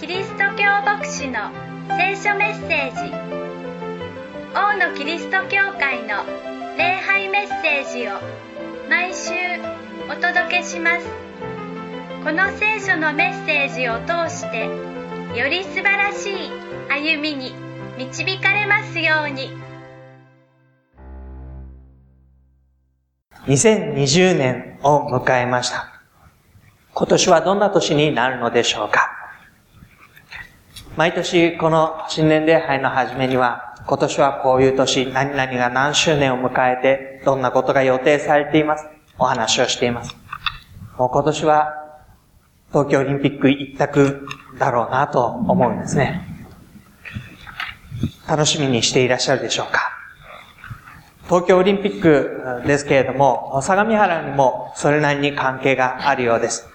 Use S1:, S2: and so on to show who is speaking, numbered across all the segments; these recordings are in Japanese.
S1: キリスト教牧師の聖書メッセージ。王のキリスト教会の礼拝メッセージを毎週お届けします。この聖書のメッセージを通してより素晴らしい歩みに導かれますように。
S2: 2020年を迎えました。今年はどんな年になるのでしょうか毎年この新年礼拝の初めには、今年はこういう年、何々が何周年を迎えて、どんなことが予定されています。お話をしています。もう今年は東京オリンピック一択だろうなと思うんですね。楽しみにしていらっしゃるでしょうか東京オリンピックですけれども、相模原にもそれなりに関係があるようです。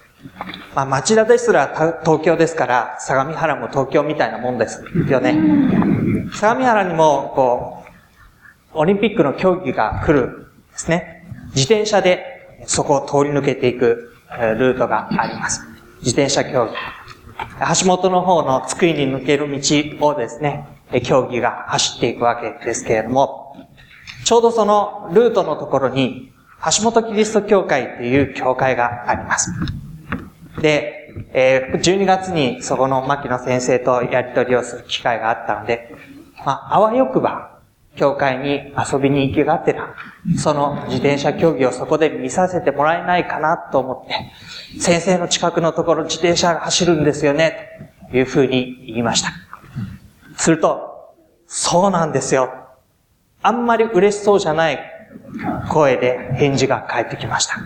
S2: まあ、町田ですら東京ですから、相模原も東京みたいなもんですよね。相模原にも、こう、オリンピックの競技が来るんですね。自転車でそこを通り抜けていくルートがあります。自転車競技。橋本の方の津久井に抜ける道をですね、競技が走っていくわけですけれども、ちょうどそのルートのところに、橋本キリスト教会という教会があります。で、えー、12月にそこの牧野先生とやり取りをする機会があったので、まあ、あわよくば、教会に遊びに行きがってら、その自転車競技をそこで見させてもらえないかなと思って、先生の近くのところ自転車が走るんですよね、というふうに言いました。すると、そうなんですよ。あんまり嬉しそうじゃない声で返事が返ってきました。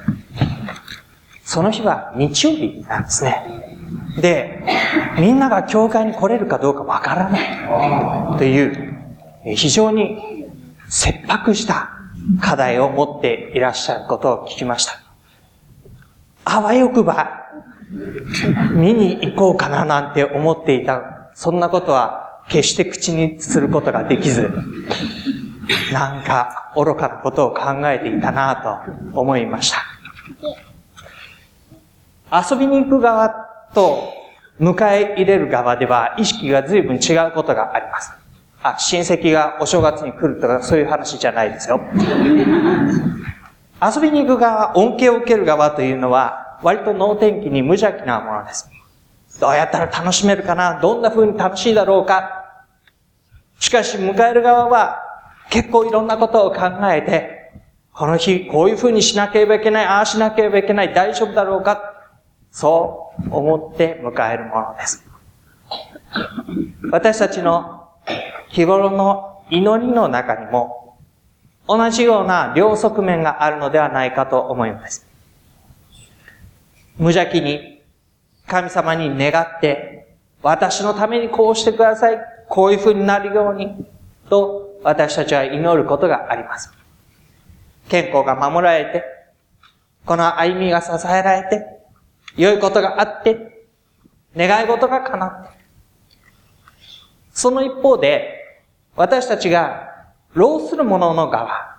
S2: その日は日曜日なんですね。で、みんなが教会に来れるかどうかわからないという、非常に切迫した課題を持っていらっしゃることを聞きました。あわよくば、見に行こうかななんて思っていた。そんなことは決して口にすることができず、なんか愚かなことを考えていたなと思いました。遊びに行く側と迎え入れる側では意識が随分違うことがあります。あ、親戚がお正月に来るとかそういう話じゃないですよ。遊びに行く側、恩恵を受ける側というのは割と能天気に無邪気なものです。どうやったら楽しめるかな？どんな風に楽しいだろうか？しかし迎える側は結構いろんなことを考えて、この日こういう風にしなければいけない、ああしなければいけない、大丈夫だろうかそう思って迎えるものです。私たちの日頃の祈りの中にも同じような両側面があるのではないかと思います。無邪気に神様に願って私のためにこうしてください。こういう風になるようにと私たちは祈ることがあります。健康が守られて、この歩みが支えられて、良いことがあって、願い事が叶って。その一方で、私たちが、労する者の側、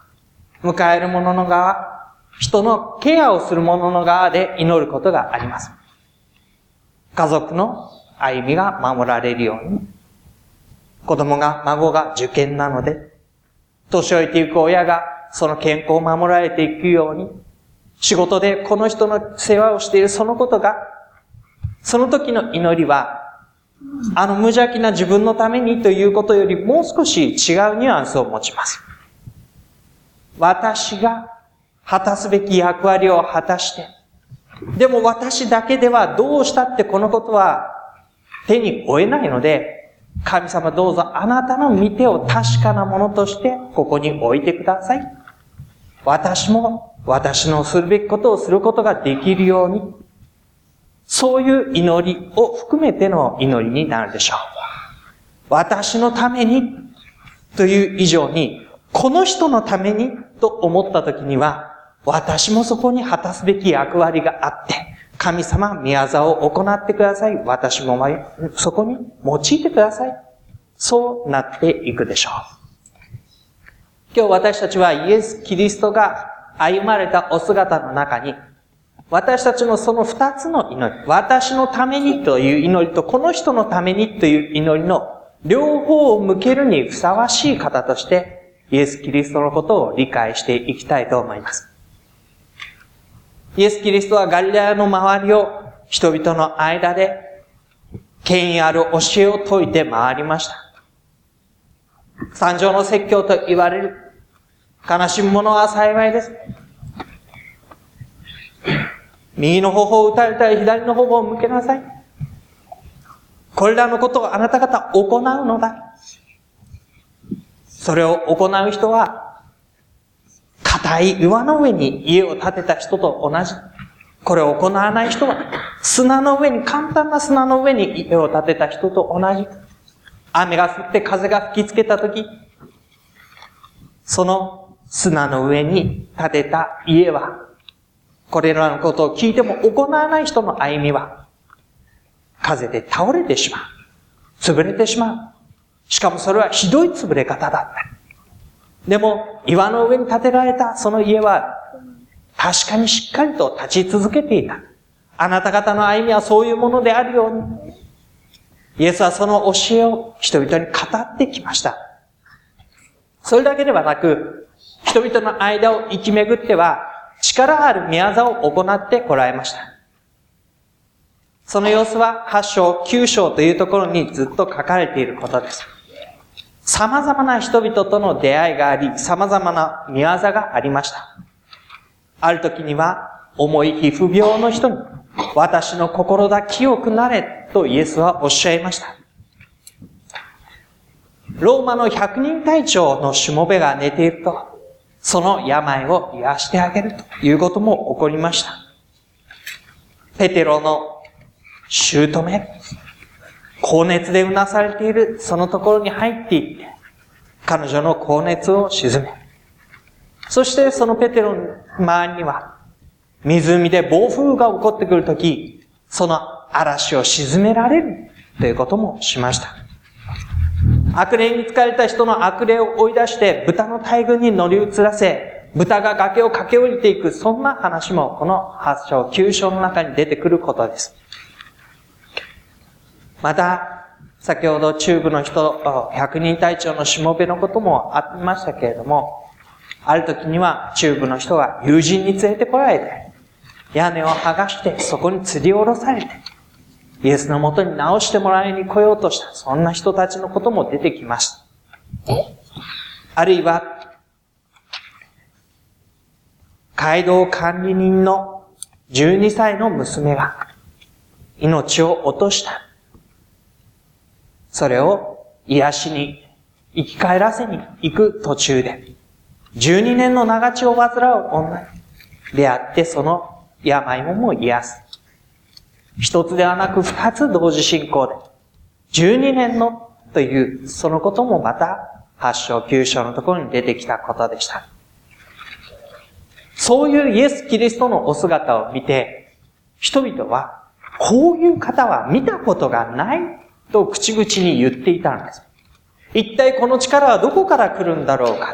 S2: 迎える者の側、人のケアをする者の側で祈ることがあります。家族の歩みが守られるように、子供が、孫が受験なので、年老いていく親がその健康を守られていくように、仕事でこの人の世話をしているそのことが、その時の祈りは、あの無邪気な自分のためにということよりもう少し違うニュアンスを持ちます。私が果たすべき役割を果たして、でも私だけではどうしたってこのことは手に負えないので、神様どうぞあなたの見てを確かなものとしてここに置いてください。私も私のするべきことをすることができるように、そういう祈りを含めての祈りになるでしょう。私のためにという以上に、この人のためにと思った時には、私もそこに果たすべき役割があって、神様、宮沢を行ってください。私もそこに用いてください。そうなっていくでしょう。今日私たちはイエス・キリストが歩まれたお姿の中に、私たちのその二つの祈り、私のためにという祈りと、この人のためにという祈りの両方を向けるにふさわしい方として、イエス・キリストのことを理解していきたいと思います。イエス・キリストはガリラヤの周りを人々の間で権威ある教えを説いて回りました。三条の説教と言われる悲しむ者は幸いです。右の頬を打たれたら左の頬を向けなさい。これらのことをあなた方行うのだ。それを行う人は、硬い岩の上に家を建てた人と同じ。これを行わない人は、砂の上に、簡単な砂の上に家を建てた人と同じ。雨が降って風が吹きつけたとき、その砂の上に建てた家は、これらのことを聞いても行わない人の歩みは、風で倒れてしまう。潰れてしまう。しかもそれはひどい潰れ方だった。でも、岩の上に建てられたその家は、確かにしっかりと立ち続けていた。あなた方の歩みはそういうものであるように。イエスはその教えを人々に語ってきました。それだけではなく、人々の間を生き巡っては、力ある宮沢を行ってこられました。その様子は8章、9章というところにずっと書かれていることです。様々な人々との出会いがあり、様々な宮沢がありました。ある時には、重い皮膚病の人に、私の心だ清くなれとイエスはおっしゃいました。ローマの百人隊長のしもべが寝ていると、その病を癒してあげるということも起こりました。ペテロの姑、高熱でうなされているそのところに入っていって、彼女の高熱を沈め、そしてそのペテロの周りには、湖で暴風が起こってくるとき、その嵐を沈められるということもしました。悪霊に疲れた人の悪霊を追い出して豚の大群に乗り移らせ、豚が崖を駆け下りていく、そんな話もこの8章、9章の中に出てくることです。また、先ほど中部の人、百人隊長のしもべのこともありましたけれども、ある時には中部の人が友人に連れてこられて、屋根を剥がしてそこに釣り下ろされて、イエスのもとに直してもらいに来ようとした、そんな人たちのことも出てきました。あるいは、街道管理人の12歳の娘が命を落とした。それを癒しに生き返らせに行く途中で、12年の長血を患う女に出会ってその病もも癒す。一つではなく二つ同時進行で、十二年のという、そのこともまた、八章九章のところに出てきたことでした。そういうイエス・キリストのお姿を見て、人々は、こういう方は見たことがないと口々に言っていたんです。一体この力はどこから来るんだろうか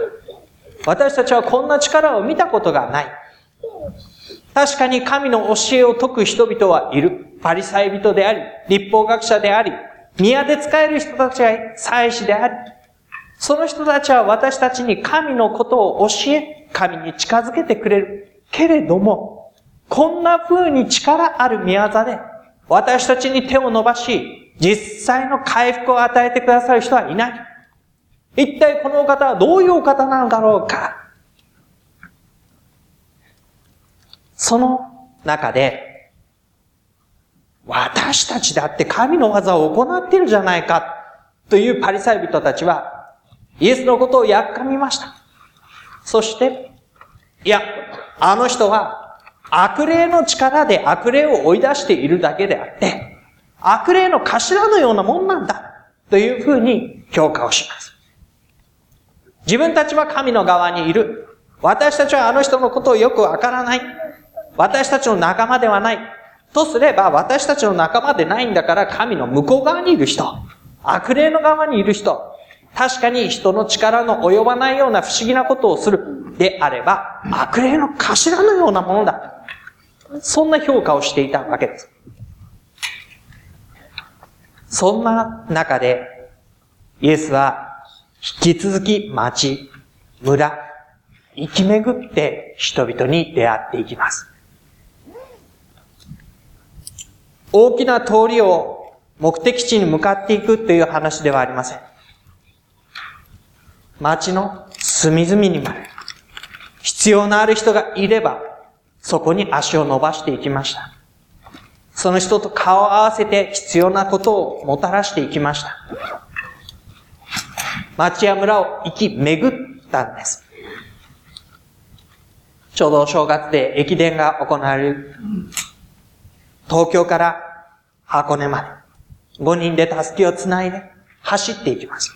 S2: 私たちはこんな力を見たことがない。確かに神の教えを説く人々はいる。パリサイ人であり、立法学者であり、宮で使える人たちが祭司であり、その人たちは私たちに神のことを教え、神に近づけてくれる。けれども、こんな風に力ある宮座で、私たちに手を伸ばし、実際の回復を与えてくださる人はいない。一体このお方はどういうお方なのだろうかその中で、私たちだって神の技を行っているじゃないか、というパリサイ人たちは、イエスのことをやっかみました。そして、いや、あの人は悪霊の力で悪霊を追い出しているだけであって、悪霊の頭のようなもんなんだ、というふうに評価をします。自分たちは神の側にいる。私たちはあの人のことをよくわからない。私たちの仲間ではない。とすれば、私たちの仲間でないんだから、神の向こう側にいる人、悪霊の側にいる人、確かに人の力の及ばないような不思議なことをするであれば、悪霊の頭のようなものだ。そんな評価をしていたわけです。そんな中で、イエスは引き続き町、村、生き巡って人々に出会っていきます。大きな通りを目的地に向かっていくという話ではありません。町の隅々にまで必要のある人がいれば、そこに足を伸ばしていきました。その人と顔を合わせて必要なことをもたらしていきました。町や村を行き巡ったんです。ちょうど正月で駅伝が行われる。東京から箱根まで5人で助けをつないで走っていきます。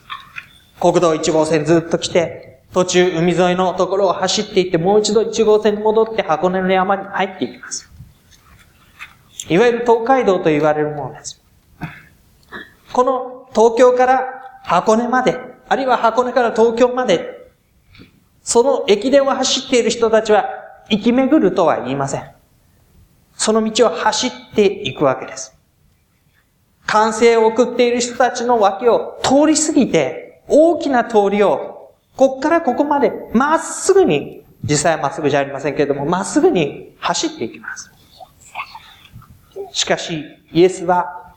S2: 国道1号線ずっと来て、途中海沿いのところを走っていって、もう一度1号線に戻って箱根の山に入っていきます。いわゆる東海道と言われるものです。この東京から箱根まで、あるいは箱根から東京まで、その駅伝を走っている人たちは生き巡るとは言いません。その道を走っていくわけです。完成を送っている人たちの脇を通り過ぎて、大きな通りを、こっからここまでまっすぐに、実際はまっすぐじゃありませんけれども、まっすぐに走っていきます。しかし、イエスは、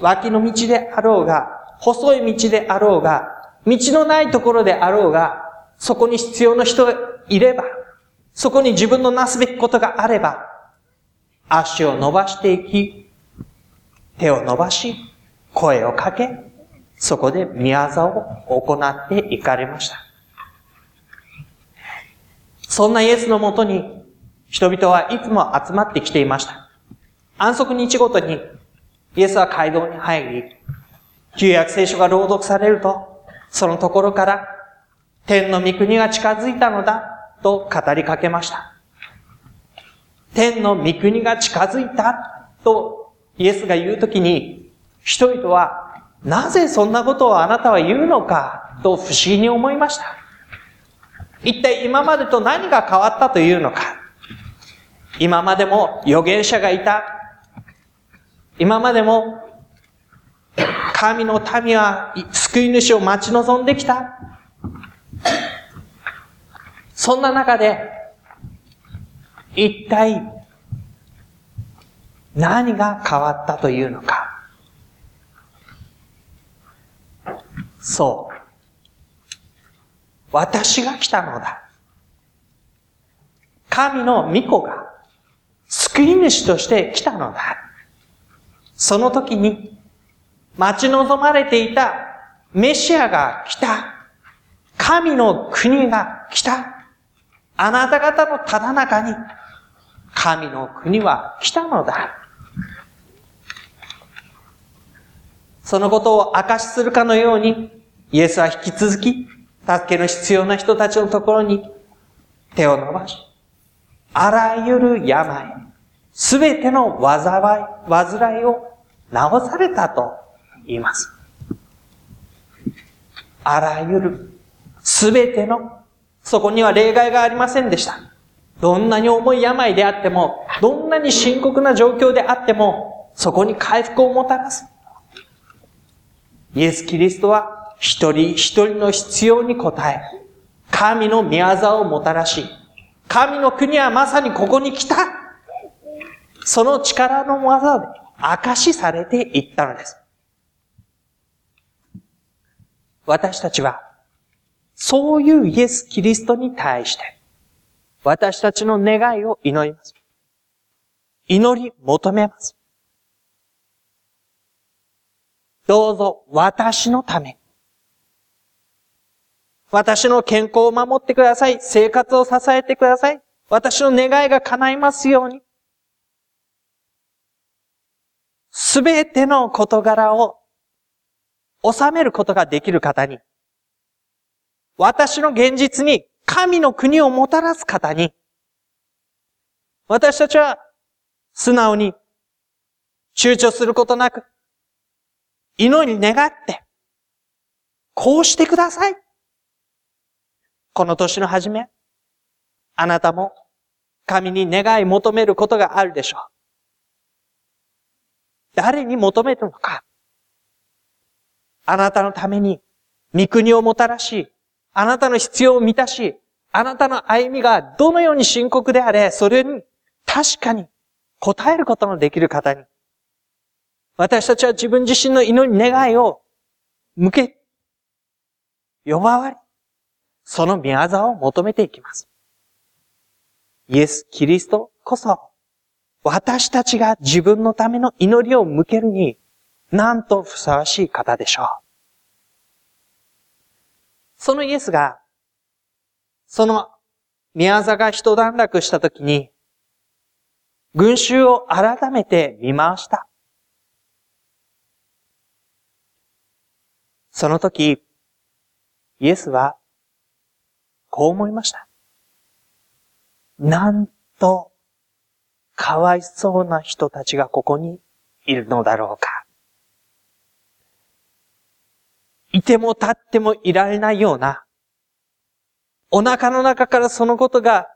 S2: 脇の道であろうが、細い道であろうが、道のないところであろうが、そこに必要な人がいれば、そこに自分のなすべきことがあれば、足を伸ばしていき、手を伸ばし、声をかけ、そこで宮業を行っていかれました。そんなイエスのもとに、人々はいつも集まってきていました。安息日ごとに、イエスは街道に入り、旧約聖書が朗読されると、そのところから、天の御国が近づいたのだ、と語りかけました。天の御国が近づいた、とイエスが言うときに、人々は、なぜそんなことをあなたは言うのか、と不思議に思いました。一体今までと何が変わったというのか。今までも預言者がいた。今までも、神の民は救い主を待ち望んできた。そんな中で、一体、何が変わったというのか。そう。私が来たのだ。神の御子が救い主として来たのだ。その時に待ち望まれていたメシアが来た。神の国が来た。あなた方のただ中に神の国は来たのだ。そのことを証しするかのように、イエスは引き続き、助けの必要な人たちのところに手を伸ばし、あらゆる病、すべての災い、煩いを治されたと言います。あらゆる、すべての、そこには例外がありませんでした。どんなに重い病であっても、どんなに深刻な状況であっても、そこに回復をもたらす。イエス・キリストは一人一人の必要に応え、神の御業をもたらし、神の国はまさにここに来た。その力の技で、証しされていったのです。私たちは、そういうイエス・キリストに対して、私たちの願いを祈ります。祈り求めます。どうぞ私のため私の健康を守ってください。生活を支えてください。私の願いが叶いますように。すべての事柄を収めることができる方に、私の現実に神の国をもたらす方に、私たちは素直に躊躇することなく、祈り願って、こうしてください。この年の初め、あなたも神に願い求めることがあるでしょう。誰に求めるのか。あなたのために、御国をもたらし、あなたの必要を満たし、あなたの歩みがどのように深刻であれ、それに確かに応えることのできる方に、私たちは自分自身の祈り願いを向け、呼ばわり、その宮業を求めていきます。イエス・キリストこそ、私たちが自分のための祈りを向けるに、なんとふさわしい方でしょう。そのイエスが、その宮座が一段落したときに、群衆を改めて見回した。その時、イエスは、こう思いました。なんと、かわいそうな人たちがここにいるのだろうか。いても立ってもいられないような、お腹の中からそのことが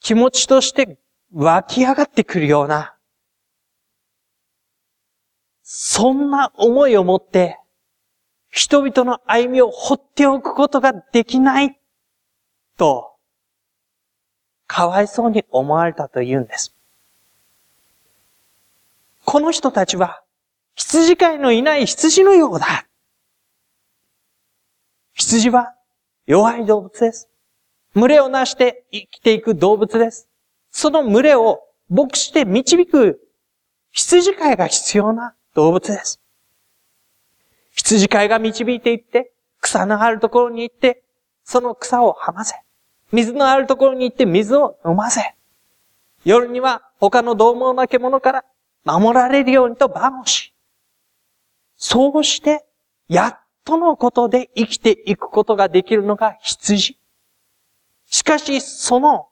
S2: 気持ちとして湧き上がってくるような、そんな思いを持って、人々の歩みを放っておくことができない、と、かわいそうに思われたと言うんです。この人たちは、羊飼いのいない羊のようだ。羊は弱い動物です。群れをなして生きていく動物です。その群れを牧して導く羊飼いが必要な動物です。羊飼いが導いていって、草のあるところに行って、その草をはませ。水のあるところに行って水を飲ませ。夜には他の獰猛な獣から守られるようにと番をし。そうして、やっとのことで生きていくことができるのが羊。しかし、その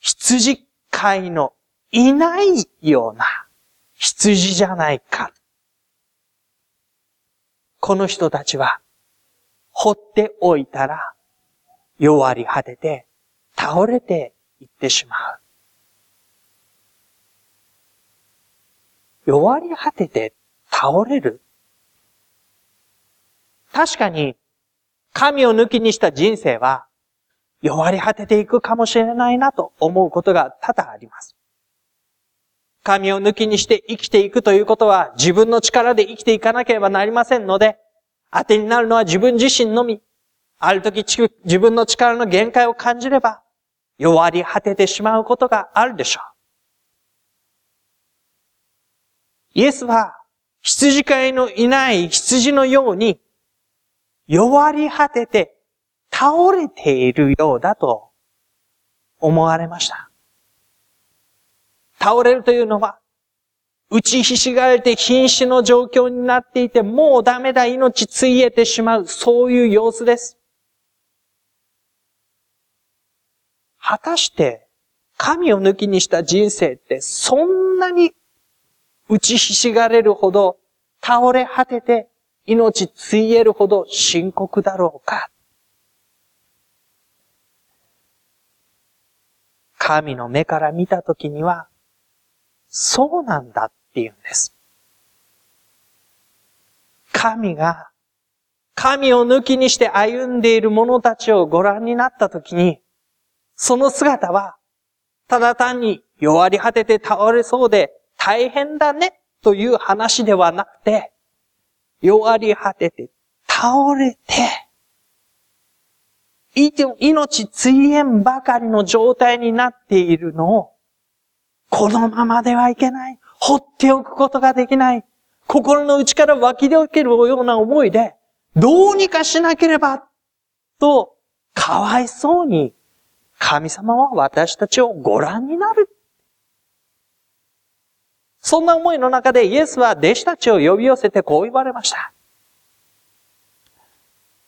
S2: 羊飼いのいないような羊じゃないか。この人たちは、放っておいたら、弱り果てて、倒れていってしまう。弱り果てて倒れる確かに、神を抜きにした人生は、弱り果てていくかもしれないなと思うことが多々あります。神を抜きにして生きていくということは自分の力で生きていかなければなりませんので、当てになるのは自分自身のみ。ある時自分の力の限界を感じれば、弱り果ててしまうことがあるでしょう。イエスは羊飼いのいない羊のように弱り果てて倒れているようだと思われました。倒れるというのは、打ちひしがれて瀕死の状況になっていて、もうダメだ、命ついえてしまう、そういう様子です。果たして、神を抜きにした人生ってそんなに打ちひしがれるほど倒れ果てて命ついえるほど深刻だろうか神の目から見たときには、そうなんだって言うんです。神が、神を抜きにして歩んでいる者たちをご覧になったときに、その姿は、ただ単に弱り果てて倒れそうで大変だねという話ではなくて、弱り果てて、倒れて、命ついえんばかりの状態になっているのを、このままではいけない。放っておくことができない。心の内から湧き出けるような思いで、どうにかしなければ、と、かわいそうに、神様は私たちをご覧になる。そんな思いの中でイエスは弟子たちを呼び寄せてこう言われました。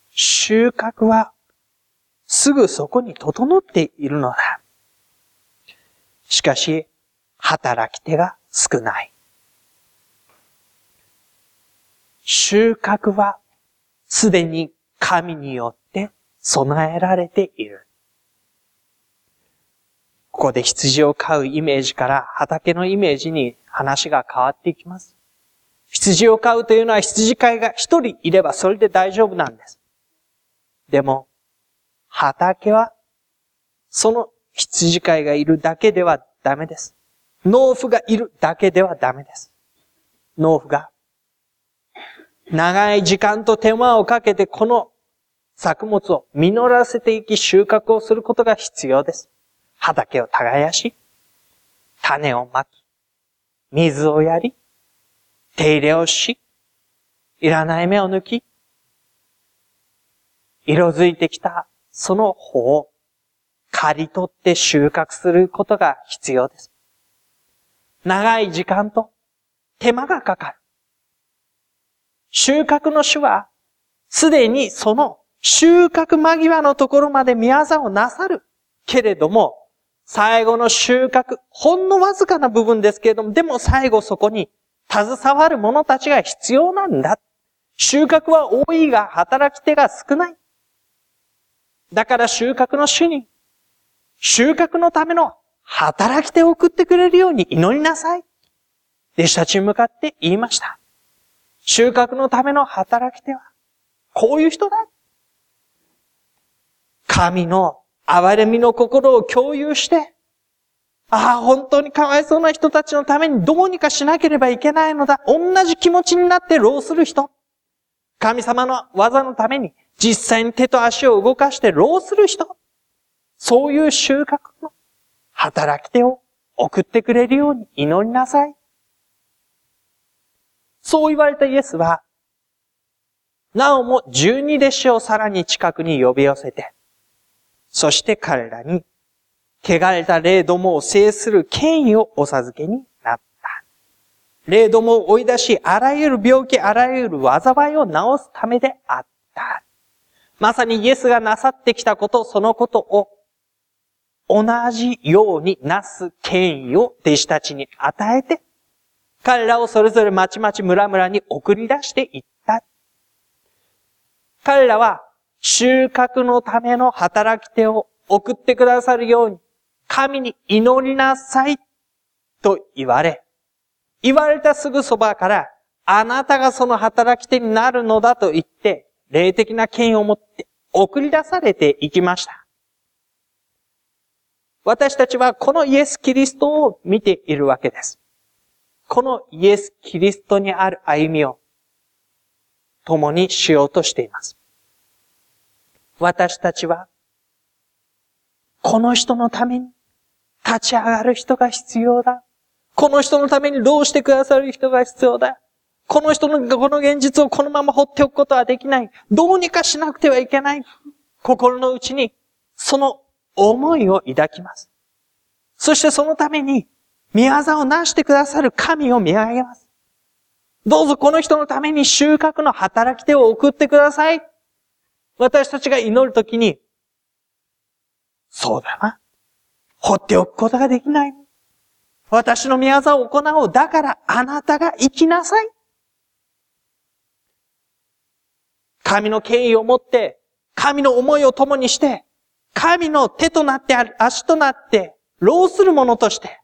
S2: 収穫はすぐそこに整っているのだ。しかし、働き手が少ない。収穫はすでに神によって備えられている。ここで羊を飼うイメージから畑のイメージに話が変わっていきます。羊を飼うというのは羊飼いが一人いればそれで大丈夫なんです。でも、畑は、その羊飼いがいるだけではダメです。農夫がいるだけではダメです。農夫が、長い時間と手間をかけてこの作物を実らせていき収穫をすることが必要です。畑を耕し、種をまき、水をやり、手入れをし、いらない芽を抜き、色づいてきたその穂を刈り取って収穫することが必要です。長い時間と手間がかかる。収穫の主は、すでにその収穫間際のところまで宮沢をなさる。けれども、最後の収穫、ほんのわずかな部分ですけれども、でも最後そこに携わる者たちが必要なんだ。収穫は多いが働き手が少ない。だから収穫の主に、収穫のための働き手を送ってくれるように祈りなさい。弟子たちに向かって言いました。収穫のための働き手は、こういう人だ。神の憐れみの心を共有して、ああ、本当にかわいそうな人たちのためにどうにかしなければいけないのだ。同じ気持ちになって労する人。神様の技のために実際に手と足を動かして労する人。そういう収穫の働き手を送ってくれるように祈りなさい。そう言われたイエスは、なおも十二弟子をさらに近くに呼び寄せて、そして彼らに、汚れた霊どもを制する権威をお授けになった。霊どもを追い出し、あらゆる病気、あらゆる災いを治すためであった。まさにイエスがなさってきたこと、そのことを同じようになす権威を弟子たちに与えて、彼らをそれぞれまちまち村々に送り出していった。彼らは収穫のための働き手を送ってくださるように、神に祈りなさいと言われ、言われたすぐそばから、あなたがその働き手になるのだと言って、霊的な権威を持って送り出されていきました。私たちはこのイエス・キリストを見ているわけです。このイエス・キリストにある歩みを共にしようとしています。私たちは、この人のために立ち上がる人が必要だ。この人のためにどうしてくださる人が必要だ。この人のこの現実をこのまま放っておくことはできない。どうにかしなくてはいけない。心の内に、その思いを抱きます。そしてそのために、見業を成してくださる神を見上げます。どうぞこの人のために収穫の働き手を送ってください。私たちが祈るときに、そうだな。放っておくことができない。私の見業を行おう。だからあなたが生きなさい。神の権威を持って、神の思いを共にして、神の手となって足となって、労する者として、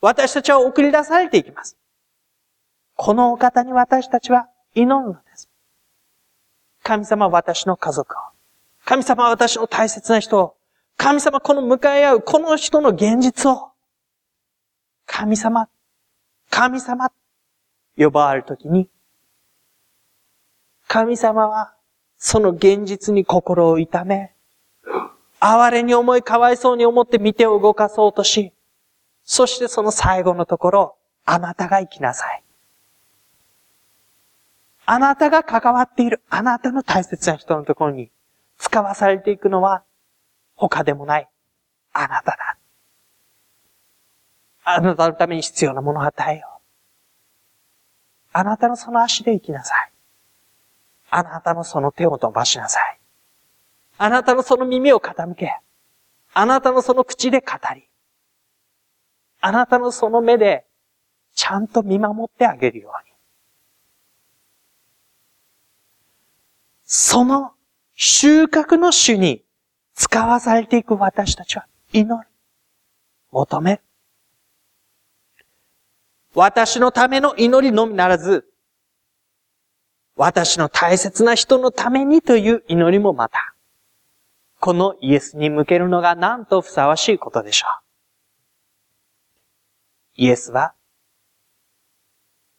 S2: 私たちは送り出されていきます。このお方に私たちは祈るのです。神様は私の家族を。神様は私の大切な人を。神様この向かい合うこの人の現実を。神様、神様、呼ばわるときに、神様はその現実に心を痛め、哀れに思い、かわいそうに思って見てを動かそうとし、そしてその最後のところ、あなたが生きなさい。あなたが関わっている、あなたの大切な人のところに使わされていくのは、他でもない、あなただ。あなたのために必要なものを与えよう。あなたのその足で生きなさい。あなたのその手を伸ばしなさい。あなたのその耳を傾け、あなたのその口で語り、あなたのその目でちゃんと見守ってあげるように。その収穫の主に使わされていく私たちは祈る。求め。私のための祈りのみならず、私の大切な人のためにという祈りもまた、このイエスに向けるのがなんとふさわしいことでしょう。イエスは、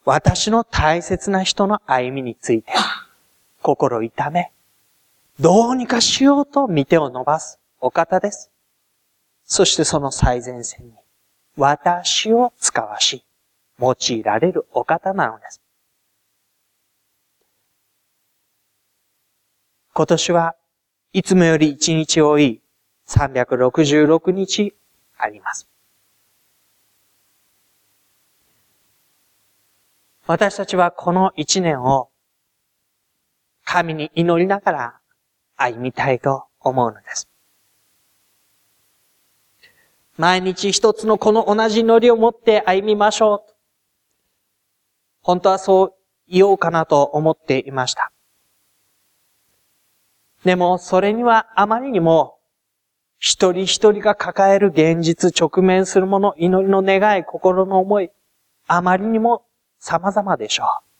S2: 私の大切な人の歩みについて、心痛め、どうにかしようと見てを伸ばすお方です。そしてその最前線に、私を使わし、用いられるお方なのです。今年はいつもより1日多い366日あります。私たちはこの一年を神に祈りながら歩みたいと思うのです。毎日一つのこの同じ祈りを持って歩みましょう。本当はそう言おうかなと思っていました。でも、それにはあまりにも、一人一人が抱える現実、直面するもの、祈りの願い、心の思い、あまりにも様々でしょう。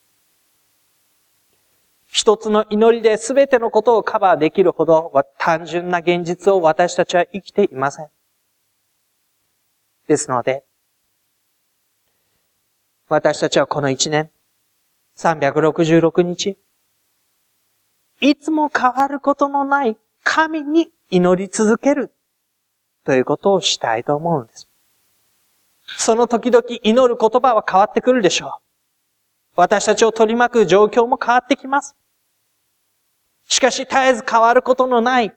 S2: 一つの祈りで全てのことをカバーできるほど単純な現実を私たちは生きていません。ですので、私たちはこの一年、366日、いつも変わることのない神に祈り続けるということをしたいと思うんです。その時々祈る言葉は変わってくるでしょう。私たちを取り巻く状況も変わってきます。しかし絶えず変わることのない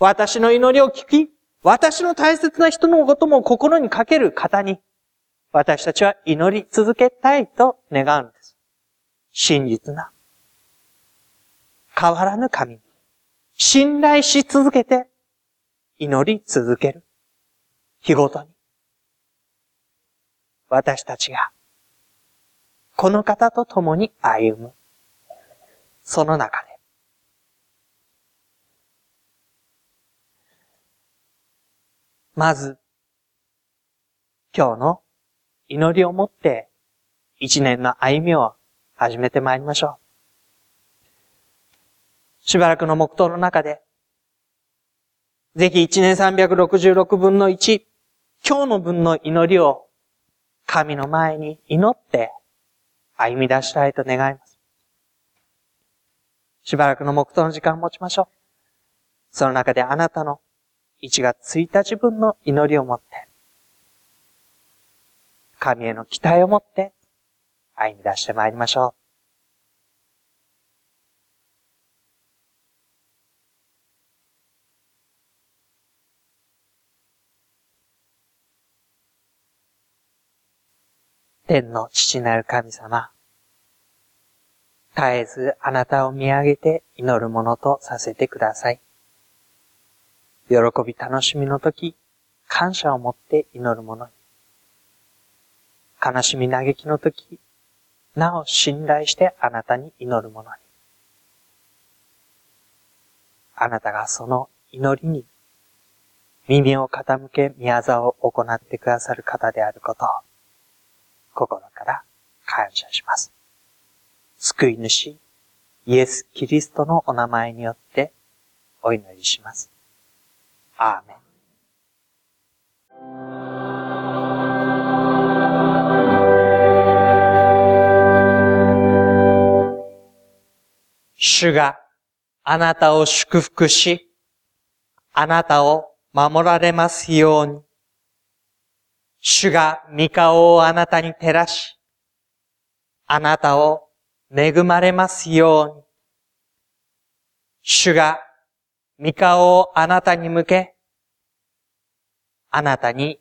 S2: 私の祈りを聞き、私の大切な人のことも心にかける方に、私たちは祈り続けたいと願うんです。真実な、変わらぬ神に、信頼し続けて、祈り続ける。日ごとに。私たちがこの方と共に歩む。その中で。まず、今日の祈りをもって一年の歩みを始めてまいりましょう。しばらくの黙祷の中で、ぜひ一年366分の1、今日の分の祈りを神の前に祈って歩み出したいと願います。しばらくの黙祷の時間を持ちましょう。その中であなたの1月1日分の祈りを持って、神への期待を持って歩み出してまいりましょう。天の父なる神様、絶えずあなたを見上げて祈るものとさせてください。喜び楽しみの時、感謝を持って祈るものに。悲しみ嘆きの時、なお信頼してあなたに祈るものに。あなたがその祈りに耳を傾け宮沢を行ってくださる方であることを心から感謝します。救い主、イエス・キリストのお名前によってお祈りします。アーメン。主があなたを祝福し、あなたを守られますように。主が御顔をあなたに照らし、あなたを恵まれますように。主が御顔をあなたに向け、あなたに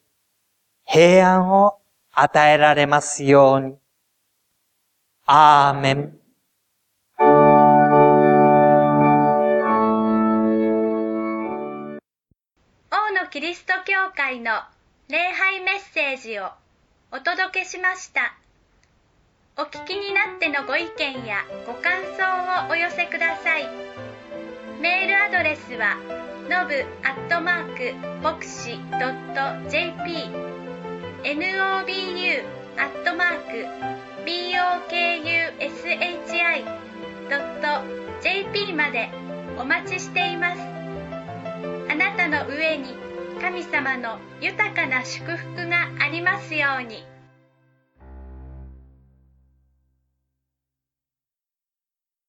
S2: 平安を与えられますように。アーメン。
S1: 王のキリスト教会の礼拝メッセージをお届けしましたお聞きになってのご意見やご感想をお寄せくださいメールアドレスはのぶアットマーク牧師 .jp nobu アットマーク bokushi.jp までお待ちしていますあなたの上に神様の豊かな祝福がありますように。